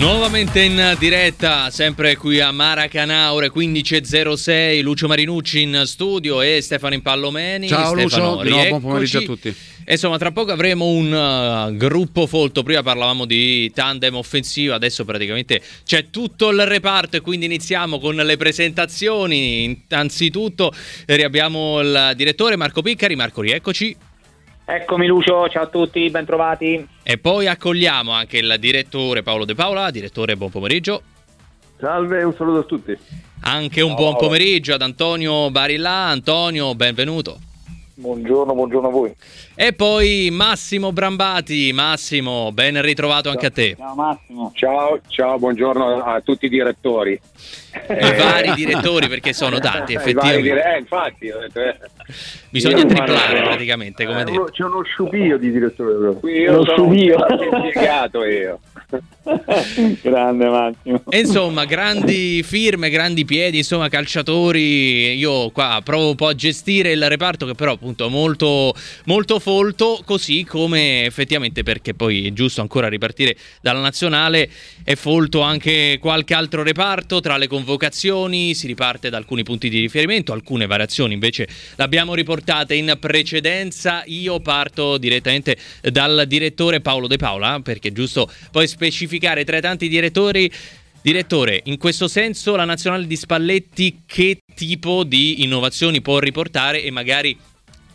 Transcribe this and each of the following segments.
Nuovamente in diretta, sempre qui a Maracanã, ore 15.06, Lucio Marinucci in studio e Stefano Impallomeni. Ciao Stefano, Lucio, nuovo buon pomeriggio a tutti. Insomma, tra poco avremo un uh, gruppo folto. Prima parlavamo di tandem offensivo, adesso praticamente c'è tutto il reparto e quindi iniziamo con le presentazioni. Innanzitutto riabbiamo il direttore Marco Piccari. Marco, rieccoci. Eccomi Lucio, ciao a tutti, bentrovati. E poi accogliamo anche il direttore Paolo De Paola. Direttore, buon pomeriggio. Salve, un saluto a tutti. Anche un ciao. buon pomeriggio ad Antonio Barilla. Antonio, benvenuto. Buongiorno, buongiorno a voi. E poi Massimo Brambati. Massimo, ben ritrovato ciao. anche a te. Ciao Massimo. Ciao, ciao, buongiorno a tutti i direttori. I vari direttori perché sono tanti, effettivamente. Dire- eh, infatti, eh. Bisogna triplare praticamente, come eh, dire. C'è uno sciupio di direttore. Qui io Uno sono sciupio. un impiegato io. Grande Massimo. E insomma, grandi firme, grandi piedi, insomma, calciatori. Io qua provo un po' a gestire il reparto che però appunto è molto, molto folto, così come effettivamente perché poi è giusto ancora ripartire dalla nazionale, è folto anche qualche altro reparto tra le convocazioni, si riparte da alcuni punti di riferimento, alcune variazioni invece l'abbiamo riportate in precedenza. Io parto direttamente dal direttore Paolo De Paola, perché giusto poi specificare tra i tanti direttori. Direttore, in questo senso la nazionale di Spalletti che tipo di innovazioni può riportare e magari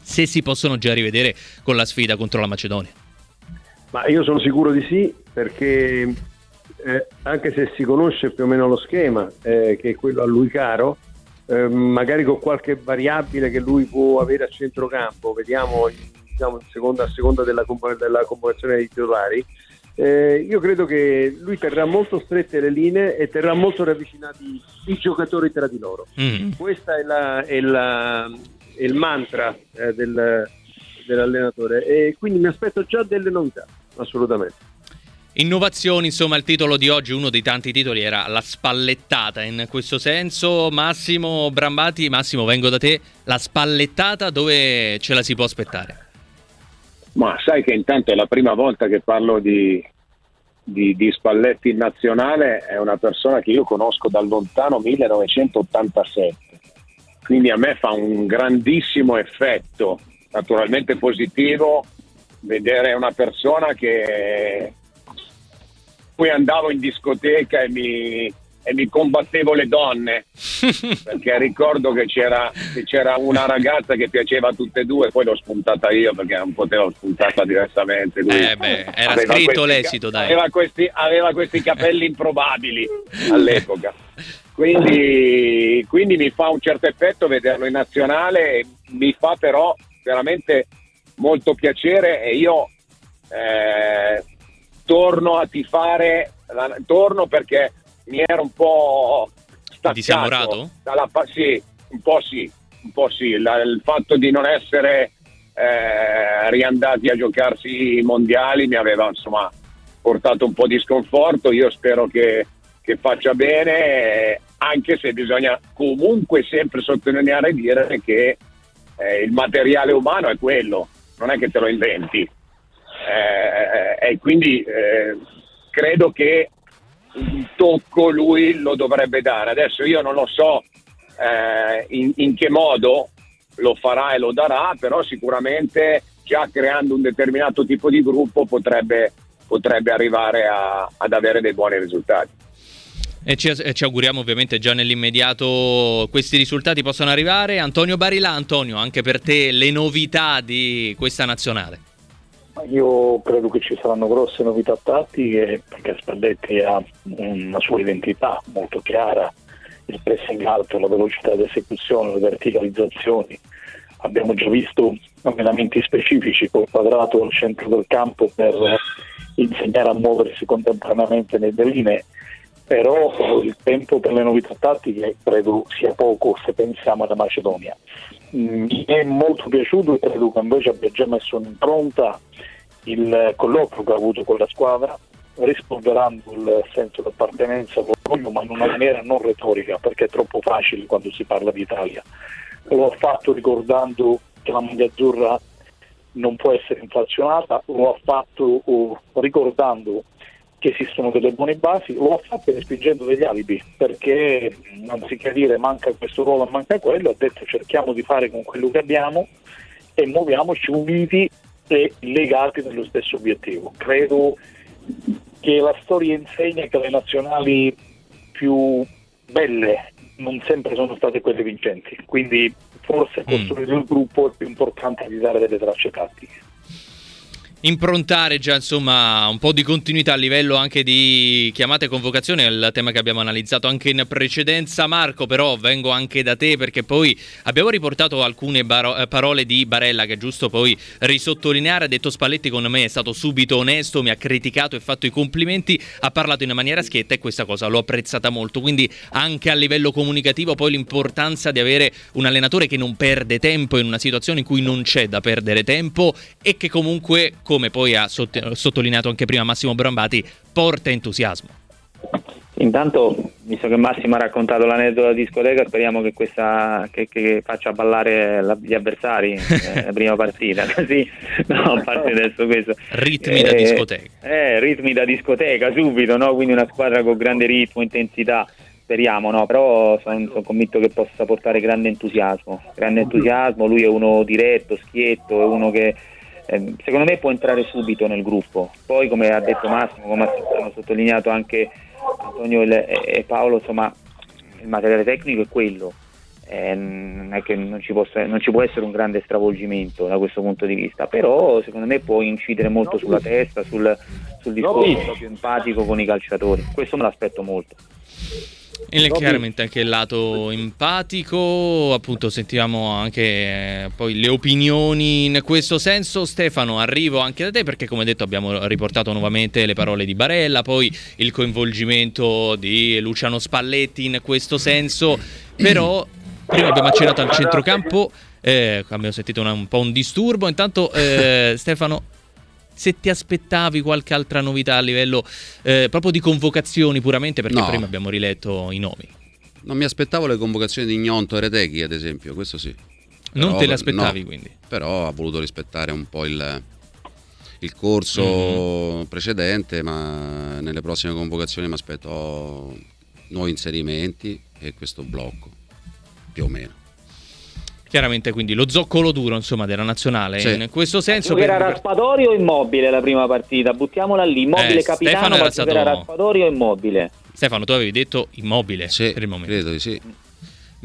se si possono già rivedere con la sfida contro la Macedonia? Ma io sono sicuro di sì, perché eh, anche se si conosce più o meno lo schema, eh, che è quello a lui caro, eh, magari con qualche variabile che lui può avere a centrocampo, vediamo diciamo, in seconda, a seconda della, della dei titolari, eh, io credo che lui terrà molto strette le linee e terrà molto ravvicinati i giocatori tra di loro. Mm. Questo è, è, è, il mantra eh, del, dell'allenatore e quindi mi aspetto già delle novità, assolutamente. Innovazioni, insomma, il titolo di oggi, uno dei tanti titoli, era la spallettata. In questo senso, Massimo Brambati, Massimo, vengo da te. La spallettata dove ce la si può aspettare? Ma sai che intanto è la prima volta che parlo di, di, di Spalletti in nazionale, è una persona che io conosco dal lontano 1987, quindi a me fa un grandissimo effetto, naturalmente positivo, vedere una persona che poi andavo in discoteca e mi, e mi combattevo le donne. Perché ricordo che c'era, che c'era, una ragazza che piaceva a tutte e due poi l'ho spuntata io perché non potevo spuntarla diversamente eh beh, era scritto questi, l'esito dai. aveva questi, aveva questi capelli improbabili all'epoca. Quindi, quindi mi fa un certo effetto vederlo in nazionale mi fa però veramente molto piacere e io eh, torno a tifare torno perché mi era un po' staccato? Dalla, sì, un po' sì, un po' sì. La, il fatto di non essere eh, riandati a giocarsi i mondiali mi aveva insomma portato un po' di sconforto. Io spero che, che faccia bene, anche se bisogna comunque sempre sottolineare e dire che eh, il materiale umano è quello, non è che te lo inventi. Eh, e quindi eh, credo che un tocco lui lo dovrebbe dare. Adesso io non lo so eh, in, in, che modo lo farà e lo darà, però sicuramente già creando un determinato tipo di gruppo potrebbe, potrebbe arrivare a, ad avere dei buoni risultati. E ci, e ci, auguriamo ovviamente già nell'immediato questi risultati possano arrivare. Antonio Barilla, Antonio, anche per te le novità di questa nazionale. Io credo che ci saranno grosse novità tattiche perché Spalletti ha una sua identità molto chiara, il pressing alto, la velocità di esecuzione, le verticalizzazioni. Abbiamo già visto allenamenti specifici col quadrato al centro del campo per insegnare a muoversi contemporaneamente nelle linee, però il tempo per le novità tattiche credo sia poco se pensiamo alla Macedonia. Mi è molto piaciuto e credo che invece abbia già messo in impronta il colloquio che ha avuto con la squadra, rispolverando il senso di appartenenza all'orgoglio, ma in una maniera non retorica, perché è troppo facile quando si parla di Italia. Lo ha fatto ricordando che la maglia azzurra non può essere inflazionata, lo ha fatto uh, ricordando che esistono delle buone basi, lo ha fatto respingendo degli alibi, perché anziché dire manca questo ruolo, manca quello, ha detto cerchiamo di fare con quello che abbiamo e muoviamoci uniti e legati nello stesso obiettivo. Credo che la storia insegna che le nazionali più belle non sempre sono state quelle vincenti, quindi forse mm. costruire mm. il gruppo è più importante di dare delle tracce tattiche improntare già insomma un po' di continuità a livello anche di chiamate e convocazioni è il tema che abbiamo analizzato anche in precedenza. Marco però vengo anche da te perché poi abbiamo riportato alcune baro- eh, parole di Barella che è giusto poi risottolineare. Ha detto Spalletti con me è stato subito onesto mi ha criticato e fatto i complimenti ha parlato in maniera schietta e questa cosa l'ho apprezzata molto. Quindi anche a livello comunicativo poi l'importanza di avere un allenatore che non perde tempo in una situazione in cui non c'è da perdere tempo e che comunque come poi ha sottolineato anche prima Massimo Brambati, porta entusiasmo. Intanto, visto che Massimo ha raccontato l'aneddoto della discoteca, speriamo che, questa, che, che faccia ballare la, gli avversari nella prima partita. Così, no, a parte adesso questo. Ritmi eh, da discoteca. Eh, ritmi da discoteca subito, no? quindi una squadra con grande ritmo, intensità. Speriamo, no? però sono, sono convinto che possa portare grande entusiasmo. Grande entusiasmo, lui è uno diretto, schietto, è uno che eh, secondo me può entrare subito nel gruppo. Poi, come ha detto Massimo, come hanno sottolineato anche Antonio e Paolo, insomma, il materiale tecnico è quello. Eh, non è che non ci, possa, non ci, può essere un grande stravolgimento da questo punto di vista, però secondo me può incidere molto sulla testa, sul, sul discorso proprio empatico con i calciatori. Questo me l'aspetto molto. E chiaramente anche il lato empatico, appunto sentivamo anche eh, poi le opinioni in questo senso. Stefano, arrivo anche da te perché come detto abbiamo riportato nuovamente le parole di Barella, poi il coinvolgimento di Luciano Spalletti in questo senso, però prima abbiamo accennato al centrocampo, eh, abbiamo sentito una, un po' un disturbo, intanto eh, Stefano se ti aspettavi qualche altra novità a livello eh, proprio di convocazioni puramente, perché no. prima abbiamo riletto i nomi. Non mi aspettavo le convocazioni di Gnonto e Reteghi, ad esempio, questo sì. Però, non te le aspettavi no, quindi? Però ha voluto rispettare un po' il, il corso mm-hmm. precedente, ma nelle prossime convocazioni mi aspetto nuovi inserimenti e questo blocco, più o meno. Chiaramente quindi lo zoccolo duro insomma, della nazionale sì. in questo senso. Per... Era Raspadori o Immobile la prima partita? Buttiamola lì, Immobile eh, capitano, era stato... Raspadori o Immobile? Stefano, tu avevi detto Immobile sì, per il momento. credo di sì.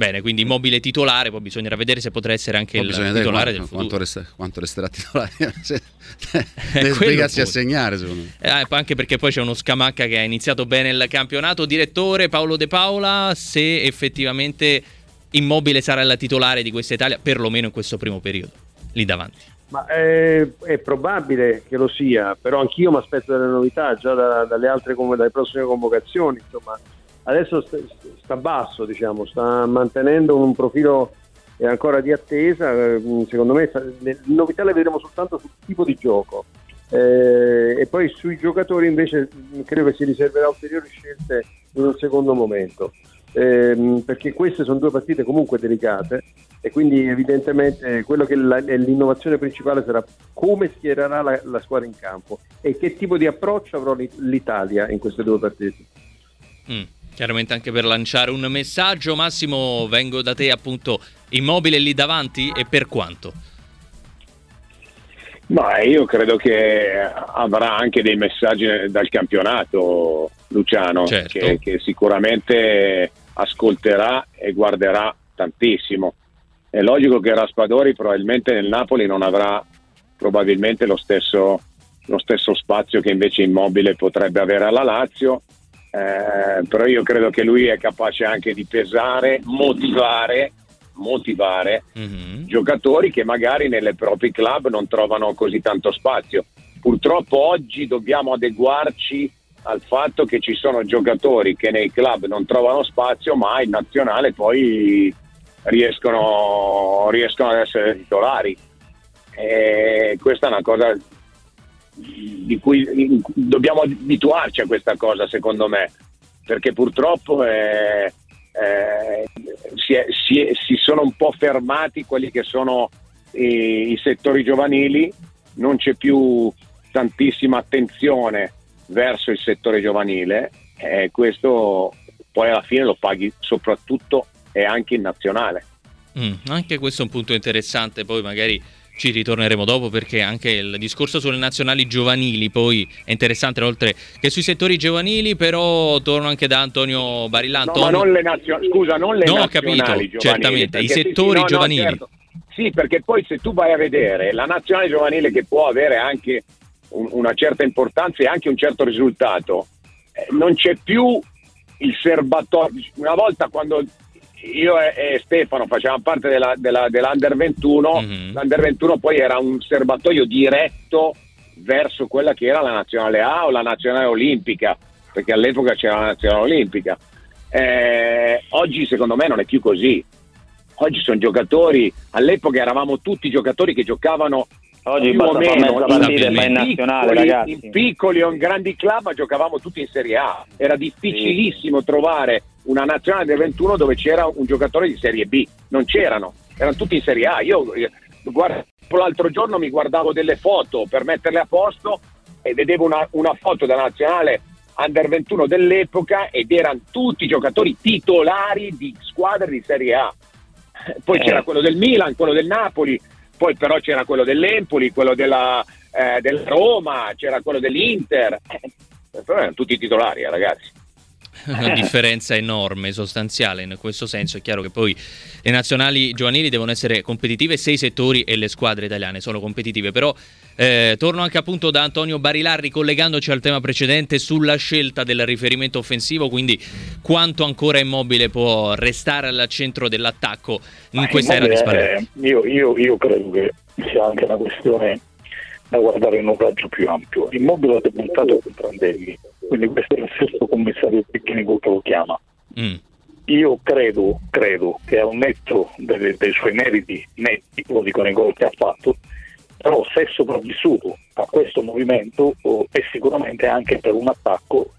Bene, quindi immobile titolare, poi bisognerà vedere se potrà essere anche poi il titolare quanto, del futuro. Quanto, resta, quanto resterà titolare? Deve spiegarsi a segnare, secondo me. Eh, anche perché poi c'è uno Scamacca che ha iniziato bene il campionato. Direttore Paolo De Paola, se effettivamente Immobile sarà la titolare di questa Italia, perlomeno in questo primo periodo, lì davanti. Ma è, è probabile che lo sia, però anch'io mi aspetto delle novità già da, dalle altre dalle prossime convocazioni. Insomma, adesso sta, sta basso, diciamo, sta mantenendo un profilo ancora di attesa. Eh, secondo me le novità le vedremo soltanto sul tipo di gioco. Eh, e poi sui giocatori invece credo che si riserverà ulteriori scelte in un secondo momento ehm, perché queste sono due partite comunque delicate e quindi evidentemente quello che la, l'innovazione principale sarà come schiererà la, la, squadra in campo e che tipo di approccio avrà l'Italia in queste due partite. Mm, chiaramente anche per lanciare un messaggio, Massimo, vengo da te appunto immobile lì davanti e per quanto? Ma io credo che avrà anche dei messaggi dal campionato, Luciano, certo. che, che, sicuramente ascolterà e guarderà tantissimo. È logico che Raspadori probabilmente nel Napoli non avrà probabilmente lo stesso, lo stesso spazio che invece Immobile potrebbe avere alla Lazio, eh, però io credo che lui è capace anche di pesare, motivare motivare mm-hmm. giocatori che magari nelle propri club non trovano così tanto spazio. Purtroppo oggi dobbiamo adeguarci al fatto che ci sono giocatori che nei club non trovano spazio, ma in nazionale poi riescono, riescono ad essere titolari. E questa è una cosa di cui dobbiamo abituarci a questa cosa, secondo me, perché purtroppo è, eh, si, è, si, è, si, sono un po' fermati quelli che sono i, i settori giovanili, non c'è più tantissima attenzione verso il settore giovanile e questo poi alla fine lo paghi soprattutto e anche in nazionale. Mm, anche questo è un punto interessante, poi magari ci ritorneremo dopo perché anche il discorso sulle nazionali giovanili poi è interessante oltre che sui settori giovanili però torno anche da Antonio Barilla no, ma non le nazionali scusa non le no, nazionali capito, giovanili, certamente i settori sì, no, giovanili no, certo. sì perché poi se tu vai a vedere la nazionale giovanile che può avere anche un, una certa importanza e anche un certo risultato eh, non c'è più il serbatoio una volta quando io e, e, Stefano facevamo parte della, della, dell'Under 21, mm-hmm. l'Under 21 poi era un serbatoio diretto verso quella che era la nazionale A o la nazionale olimpica, perché all'epoca c'era la nazionale olimpica. Eh, oggi secondo me non è più così. Oggi sono giocatori, all'epoca eravamo tutti giocatori che giocavano Oggi più o meno in, in, nazionale, piccoli, in piccoli o in grandi club, ma giocavamo tutti in Serie A. Era difficilissimo sì. trovare una nazionale del 21 dove c'era un giocatore di Serie B, non c'erano, erano tutti in Serie A. Io guarda, l'altro giorno mi guardavo delle foto per metterle a posto e vedevo una, una foto della nazionale under 21 dell'epoca ed erano tutti giocatori titolari di squadre di Serie A. Poi eh. c'era quello del Milan, quello del Napoli, poi però c'era quello dell'Empoli, quello della, eh, della Roma, c'era quello dell'Inter. Eh, erano tutti titolari, eh, ragazzi una differenza enorme, sostanziale in questo senso. È chiaro che poi le nazionali giovanili devono essere competitive se i settori e le squadre italiane sono competitive, però eh, torno anche appunto da Antonio Barilarri collegandoci al tema precedente sulla scelta del riferimento offensivo, quindi quanto ancora immobile può restare al centro dell'attacco in Ma questa era di Spalletti. Eh, io, io, io credo che sia anche una questione da guardare in un raggio più ampio. Immobile ha debuttato con Prandelli, quindi questo è il sesto commissario tecnico che lo chiama. Mm. Io credo, credo, che al netto dei, dei suoi meriti netti, lo dico nei gol che ha fatto, però se è sopravvissuto a questo movimento oh, è sicuramente anche per un attacco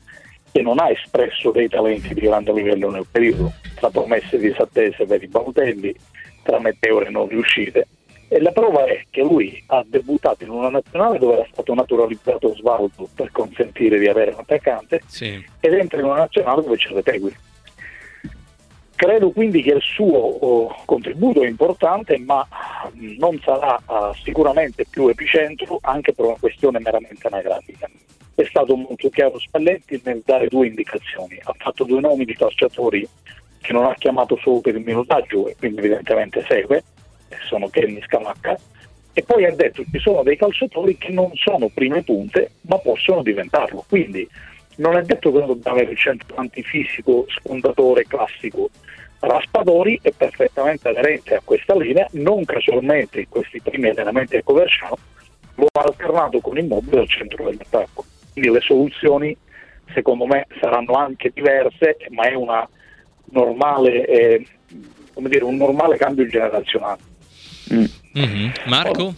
che non ha espresso dei talenti di grande livello nel periodo, tra promesse disattese per i Balotelli, tra meteore non riuscite e la prova è che lui ha debuttato in una nazionale dove era stato naturalizzato Svaldo per consentire di avere un attaccante sì. ed entra in una nazionale dove c'è Retegui. Credo quindi che il suo oh, contributo è importante, ma non sarà uh, sicuramente più epicentro anche per una questione meramente anagrafica. È stato molto chiaro Spalletti nel dare due indicazioni. Ha fatto due nomi di calciatori che non ha chiamato solo per il minutaggio e quindi evidentemente segue, sono Kenny Scamacca, e poi ha detto ci sono dei calciatori che non sono prime punte ma possono diventarlo. Quindi non è detto che uno dobbiamo avere il centravanti fisico, spondatore classico. Raspadori è perfettamente aderente a questa linea, non casualmente in questi primi allenamenti a Coverciano lo ha alternato con Immobile al centro dell'attacco. Quindi le soluzioni secondo me saranno anche diverse, ma è normale, eh, dire, un normale cambio generazionale. Mm-hmm. Marco?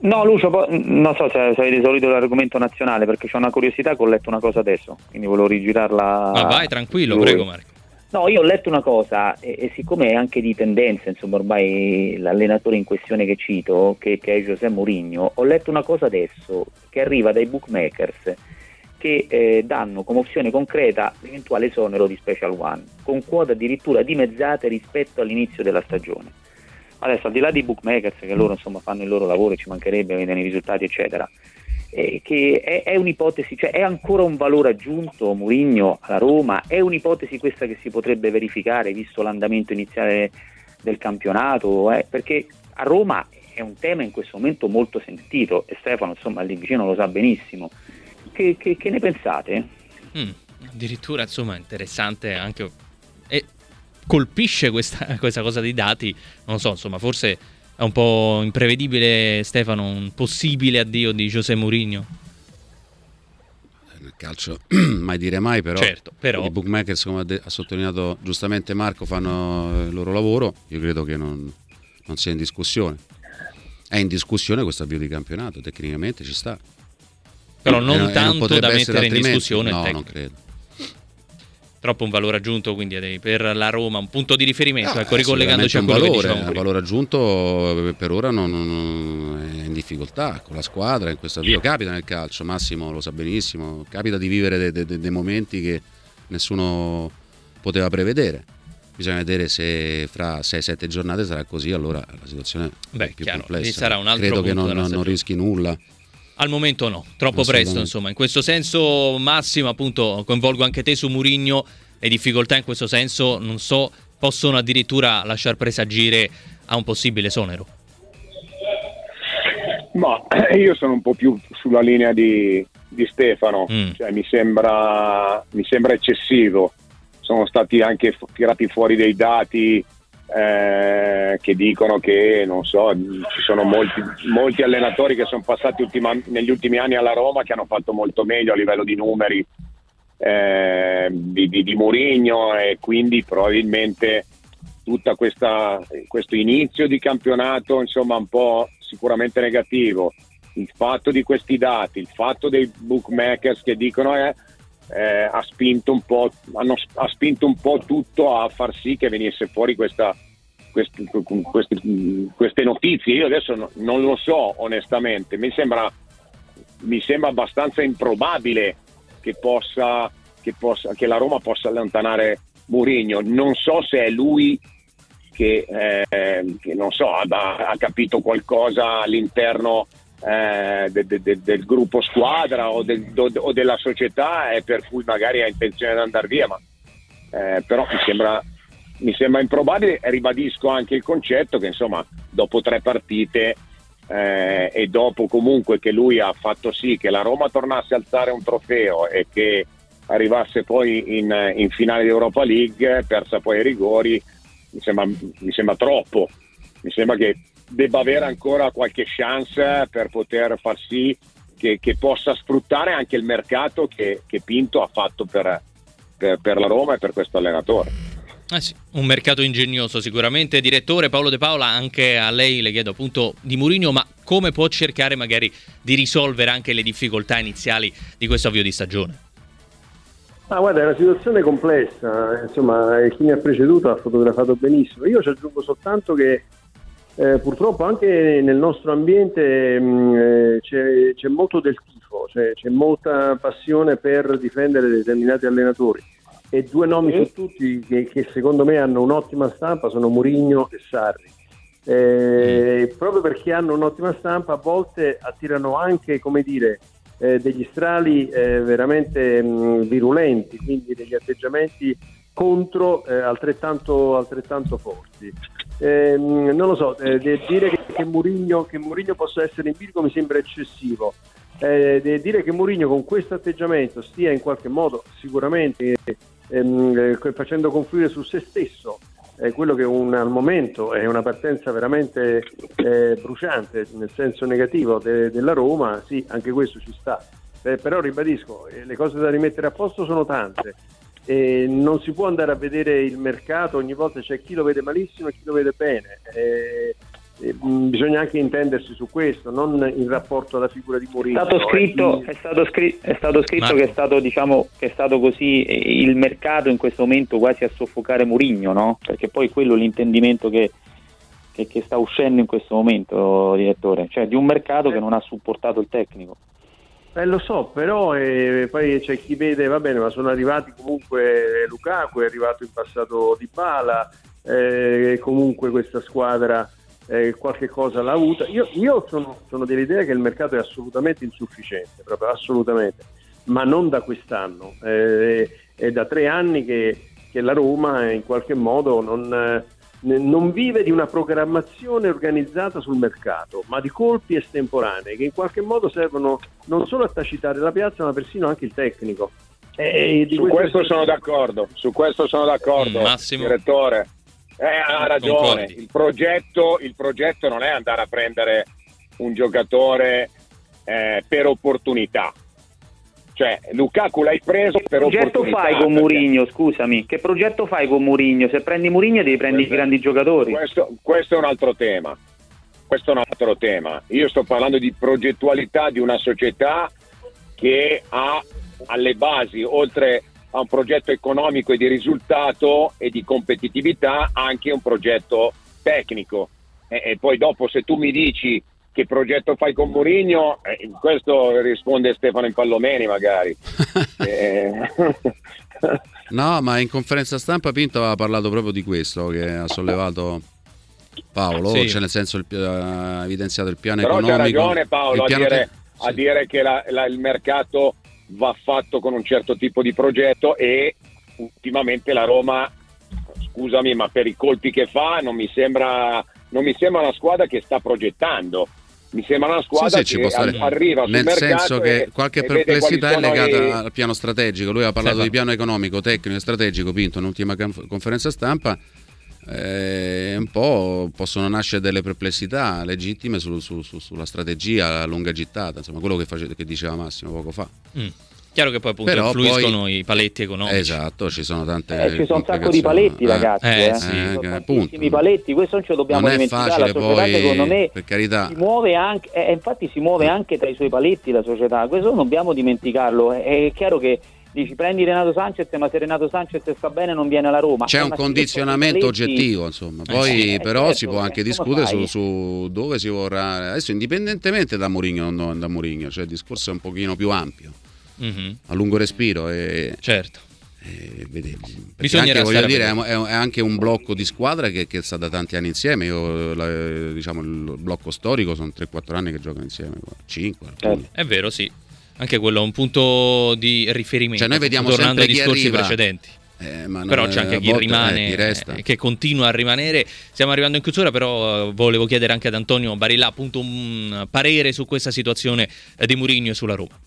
No, Lucio, non so se, se avete esaurito l'argomento nazionale perché c'è una curiosità che ho letto una cosa adesso, quindi volevo rigirarla. Ma vai tranquillo, prego Marco. No, io ho letto una cosa e, e, siccome è anche di tendenza, insomma ormai l'allenatore in questione che cito, che, che è José Mourinho, ho letto una cosa adesso che arriva dai bookmakers che eh, danno come opzione concreta l'eventuale esonero di Special One, con quote addirittura dimezzate rispetto all'inizio della stagione. Adesso al di là dei bookmakers che loro insomma fanno il loro lavoro, ci mancherebbe, vedono i risultati eccetera, eh, che è, è, un'ipotesi, cioè è ancora un valore aggiunto Murigno alla Roma, è un'ipotesi questa che si potrebbe verificare visto l'andamento iniziale del campionato, eh, perché a Roma è un tema in questo momento molto sentito e Stefano insomma lì vicino lo sa benissimo. Che, che, che ne pensate? Mm, addirittura insomma interessante anche colpisce questa, questa cosa dei dati, non so, insomma, forse è un po' imprevedibile, Stefano, un possibile addio di José Mourinho. Nel calcio mai dire mai, però, certo, però... i bookmakers, come ha sottolineato giustamente Marco, fanno il loro lavoro, io credo che non, non sia in discussione. È in discussione questo avvio di campionato, tecnicamente ci sta. Però non e tanto non da mettere in discussione no, non credo troppo un valore aggiunto quindi per la Roma, un punto di riferimento, no, ecco, ricollegandoci a quello valore, che diciamo Un valore aggiunto per ora non, non, difficoltà con la squadra in questo avvio. Capita nel calcio, Massimo lo sa benissimo, capita di vivere dei, dei, dei momenti che nessuno poteva prevedere. Bisogna vedere se fra 6-7 giornate sarà così, allora la situazione Beh, è più chiaro, complessa. Sarà un altro Credo che non, non rischi nulla. Al momento no, troppo presto insomma. In questo senso Massimo appunto coinvolgo anche te su Murigno, le difficoltà in questo senso non so, possono addirittura lasciar presagire a un possibile esonero. Ma io sono un po' più sulla linea di, di Stefano, mm. cioè, mi, sembra, mi sembra eccessivo. Sono stati anche tirati fuori dei dati eh, che dicono che non so, ci sono molti, molti allenatori che sono passati ultima, negli ultimi anni alla Roma che hanno fatto molto meglio a livello di numeri eh, di, di, di Murigno e quindi probabilmente tutto questo inizio di campionato insomma un po' sicuramente negativo. Il fatto di questi dati il fatto dei bookmakers che dicono eh, eh, ha, spinto hanno, ha spinto un po' tutto a far sì che venisse fuori questa, questi, queste, queste, notizie. Io adesso no, non lo so onestamente, mi sembra, mi sembra abbastanza improbabile che, possa, che, possa, che la Roma possa allontanare Mourinho. Non so se è lui che, eh, che non so, ha, ha capito qualcosa all'interno eh, de, de, de, del gruppo squadra o, do, o, della società e per cui magari ha intenzione di andare via, ma eh, però mi sembra, mi sembra improbabile ribadisco anche il concetto che insomma dopo tre partite eh, e dopo comunque che lui ha fatto sì che la Roma tornasse a alzare un trofeo e che arrivasse poi in, in finale di Europa League, persa poi ai rigori, mi sembra, mi sembra troppo. Mi sembra che debba avere ancora qualche chance per poter far sì che, che possa sfruttare anche il mercato che, che Pinto ha fatto per, per, per, la Roma e per questo allenatore. Eh sì, un mercato ingegnoso sicuramente. Direttore Paolo De Paola, anche a lei le chiedo appunto di Mourinho, ma come può cercare magari di risolvere anche le difficoltà iniziali di questo avvio di stagione? Ah, guarda, è una situazione complessa, insomma, chi mi ha preceduto ha fotografato benissimo. Io ci aggiungo soltanto che eh, purtroppo anche nel nostro ambiente mh, eh, c'è, c'è, molto del tifo, cioè, c'è molta passione per difendere determinati allenatori e due nomi su tutti che, che, secondo me hanno un'ottima stampa sono Murigno e Sarri. Eh, mm. proprio perché hanno un'ottima stampa a volte attirano anche come dire, eh, degli strali eh, veramente mh, mm, virulenti, quindi degli atteggiamenti contro eh, altrettanto, altrettanto forti. Eh, non lo so, eh, dire che, che, Murigno, che Murigno possa essere in bilico mi sembra eccessivo. Eh, dire che Mourinho con questo atteggiamento stia in qualche modo sicuramente ehm, eh, facendo confluire su se stesso eh, quello che un, al momento è una partenza veramente eh, bruciante nel senso negativo de, della Roma, sì, anche questo ci sta. Eh, però ribadisco, eh, le cose da rimettere a posto sono tante. E non si può andare a vedere il mercato, ogni volta c'è chi lo vede malissimo e chi lo vede bene. E, e, mh, bisogna anche intendersi su questo, non in rapporto alla figura di Mourinho. È stato scritto, è stato scri- è stato scritto che, è stato, diciamo, che è stato così eh, il mercato in questo momento quasi a soffocare Mourinho, no? Perché poi quello è l'intendimento che, che, che sta uscendo in questo momento, direttore, cioè di un mercato che non ha supportato il tecnico. Eh, lo so, però eh, poi c'è chi vede, va bene, ma sono arrivati comunque Lukaku, è arrivato in passato Di Bala, eh, comunque questa squadra eh, qualche cosa l'ha avuta. Io, io sono, sono, dell'idea che il mercato è assolutamente insufficiente, proprio assolutamente, ma non da quest'anno. Eh, è da tre anni che, che la Roma in qualche modo non non vive di una programmazione organizzata sul mercato, ma di colpi estemporanei che in qualche modo servono non solo a tacitare la piazza, ma persino anche il tecnico. su questo sono d'accordo, su questo sono d'accordo, Massimo. direttore. Eh, ha ragione, il progetto, il progetto, non è andare a prendere un giocatore eh, per opportunità, cioè, Lukaku l'hai preso per Che progetto fai con Mourinho, scusami? Che progetto fai con Mourinho? Se prendi Mourinho devi prendere i grandi giocatori. Questo, questo, è un altro tema. Questo è un altro tema. Io sto parlando di progettualità di una società che ha alle basi, oltre a un progetto economico e di risultato e di competitività, anche un progetto tecnico. E, e poi dopo se tu mi dici che progetto fai con Mourinho? Eh, questo risponde Stefano Impallomeni magari. eh. no, ma in conferenza stampa Pinto aveva parlato proprio di questo, che ha sollevato Paolo, sì. cioè nel senso ha evidenziato il piano Però economico. c'ha ragione Paolo a dire, te- a dire, che la, la, il mercato va fatto con un certo tipo di progetto e ultimamente la Roma, scusami, ma per i colpi che fa non mi sembra, non mi sembra una squadra che sta progettando. Mi sembra una squadra sì, sì, che arriva sul nel senso che e, qualche e perplessità è legata i... al piano strategico. Lui ha parlato sì, di piano economico, tecnico e strategico Pinto nell'ultima conferenza stampa eh, un po' possono nascere delle perplessità legittime su, su, su, sulla strategia a lunga gittata insomma quello che, face, che diceva Massimo poco fa mm. Chiaro che poi appunto Però influiscono poi, i paletti economici. Esatto, ci sono tante eh, Ci sono un sacco di paletti, eh, ragazzi. Eh, eh. Sì. Ci sono paletti, questo non ce lo dobbiamo non dimenticare. La società, poi, secondo me, per carità. si muove anche, eh, infatti si muove anche tra i suoi paletti la società, questo non dobbiamo dimenticarlo. È chiaro che dici prendi Renato Sanchez ma se Renato Sanchez sta bene non viene alla Roma c'è un condizionamento oggettivo insomma poi eh, però certo, si può anche discutere su, su, dove si vorrà adesso indipendentemente da Mourinho o non da Mourinho cioè il discorso è un pochino più ampio mm-hmm. a lungo respiro. E, certo. E, vede, anche, voglio dire, è, è, anche un blocco di squadra che, che, sta da tanti anni insieme. Io, la, diciamo, il blocco storico sono 3-4 anni che giocano insieme, 5. Eh. È vero, sì. Anche quello è un punto di riferimento. Cioè, noi vediamo tornando ai discorsi arriva, precedenti. Eh, però c'è anche chi rimane, eh, che continua a rimanere. Stiamo arrivando in chiusura, però eh, volevo chiedere anche ad Antonio Barilla appunto un parere su questa situazione di Murigno e sulla Roma.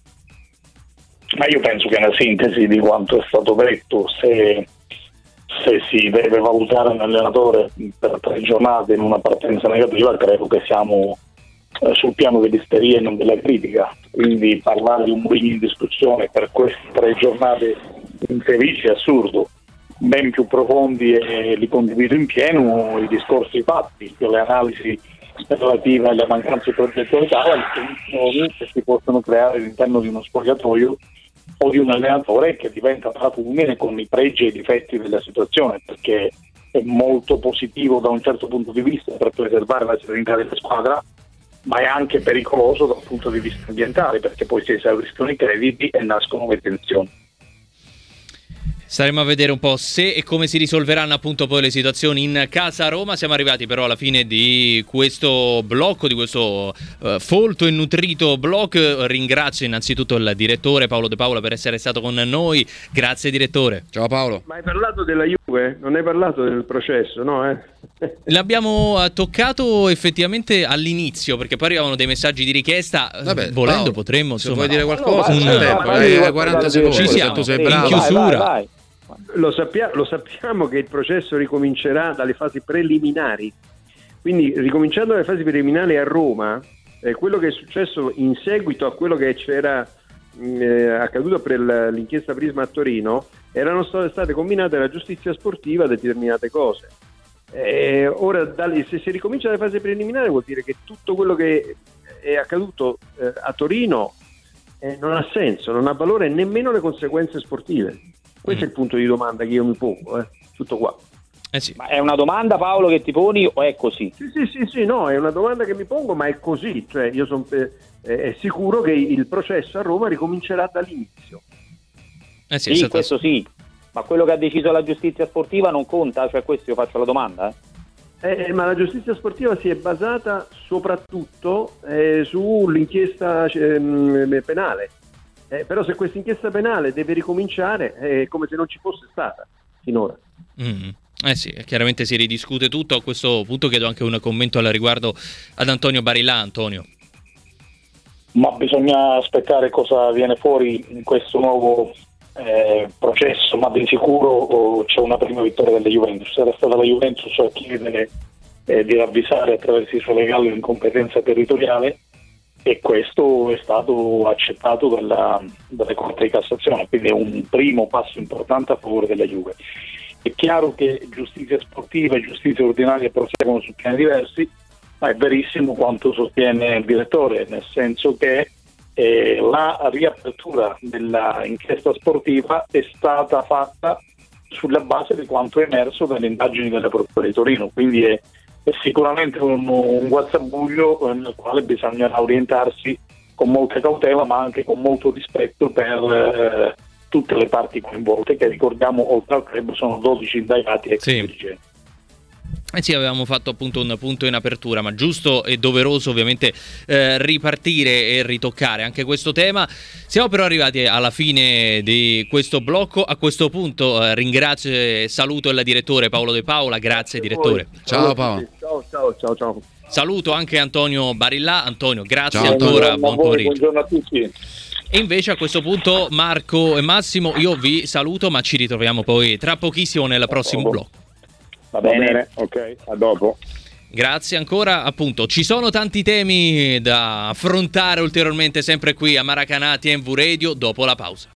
Ma io penso che una sintesi di quanto è stato detto, se, se si deve valutare un allenatore per tre giornate in una partenza negativa, credo che siamo eh, sul piano dell'isteria e non della critica. Quindi parlare di un Mourinho in discussione per queste tre giornate infelici è assurdo. Ben più profondi e li condivido in pieno i discorsi fatti, le analisi relative alle mancanze di progettualità e le tensioni che si possono creare all'interno di uno spogliatoio o di un allenatore che diventa parafulmine con i pregi e i difetti della situazione, perché è molto positivo da un certo punto di vista per preservare la serenità della squadra, ma è anche pericoloso dal punto di vista ambientale, perché poi si esauriscono i crediti e nascono le tensioni. Staremo a vedere un po' se e come si risolveranno appunto poi le situazioni in casa Roma. Siamo arrivati però alla fine di questo blocco, di questo uh, folto e nutrito blog. Ringrazio innanzitutto il direttore Paolo De Paola per essere stato con noi. Grazie direttore. Ciao Paolo. Ma hai parlato della Juve? Non hai parlato del processo, no? Eh? L'abbiamo eh, toccato effettivamente all'inizio perché poi arrivavano dei messaggi di richiesta. Vabbè, Volendo Paolo, potremmo. Se vuoi dire qualcosa, no, no, tempo, no, 40 secondi. Ci siamo, tu sei bravo. In chiusura. Vai, vai, vai. Lo, sappia- lo sappiamo che il processo ricomincerà dalle fasi preliminari, quindi ricominciando dalle fasi preliminari a Roma, eh, quello che è successo in seguito a quello che c'era eh, accaduto per l'inchiesta Prisma a Torino, erano state combinate alla giustizia sportiva determinate cose. Eh, ora, dalle, se si ricomincia dalle fasi preliminari vuol dire che tutto quello che è accaduto eh, a Torino eh, non ha senso, non ha valore nemmeno le conseguenze sportive. Questo mm. è il punto di domanda che io mi pongo, eh. tutto qua. Eh sì. Ma è una domanda Paolo che ti poni o è così? Sì, sì, sì, sì, no, è una domanda che mi pongo, ma è così, cioè io sono eh, sicuro che il processo a Roma ricomincerà dall'inizio. Eh sì, sì questo sì, ma quello che ha deciso la giustizia sportiva non conta, cioè questo io faccio la domanda. Eh, eh ma la giustizia sportiva si è basata soprattutto eh, sull'inchiesta ehm, penale, eh, però se questa inchiesta penale deve ricominciare è come se non ci fosse stata finora. Mm. Eh sì, chiaramente si ridiscute tutto. A questo punto chiedo anche un commento al riguardo ad Antonio Barilla. Antonio. Ma bisogna aspettare cosa viene fuori in questo nuovo eh, processo, ma di sicuro oh, c'è una prima vittoria della Juventus. Era stata la Juventus a chiedere eh, di ravvisare attraverso i suoi legali l'incompetenza territoriale e questo è stato accettato dalla, dalle Corte di Cassazione, quindi è un primo passo importante a favore della Juve. È chiaro che giustizia sportiva e giustizia ordinaria proseguono su piani diversi, ma è verissimo quanto sostiene il direttore, nel senso che eh, la riapertura dell'inchiesta sportiva è stata fatta sulla base di quanto è emerso dalle indagini della Procura di Torino, quindi è, è sicuramente un, un guazzabuglio nel quale bisognerà orientarsi con molta cautela ma anche con molto rispetto per eh, tutte le parti coinvolte che ricordiamo oltre al club sono 12 indagati ex Sì. dirigenti. Eh sì, avevamo fatto appunto un punto in apertura, ma giusto e doveroso ovviamente eh, ripartire e ritoccare anche questo tema. Siamo però arrivati alla fine di questo blocco. A questo punto eh, ringrazio e saluto il direttore Paolo De Paola. Grazie direttore. Ciao Paolo. Ciao, ciao, ciao, ciao. Saluto anche Antonio Barillà. Antonio, grazie Ciao, ancora, Buongiorno buon pomeriggio. buongiorno a tutti. E invece a questo punto Marco e Massimo, io vi saluto, ma ci ritroviamo poi tra pochissimo nel prossimo blocco. Va bene, ok, a dopo. Grazie ancora, appunto, ci sono tanti temi da affrontare ulteriormente sempre qui a Maracanà TMV Radio dopo la pausa.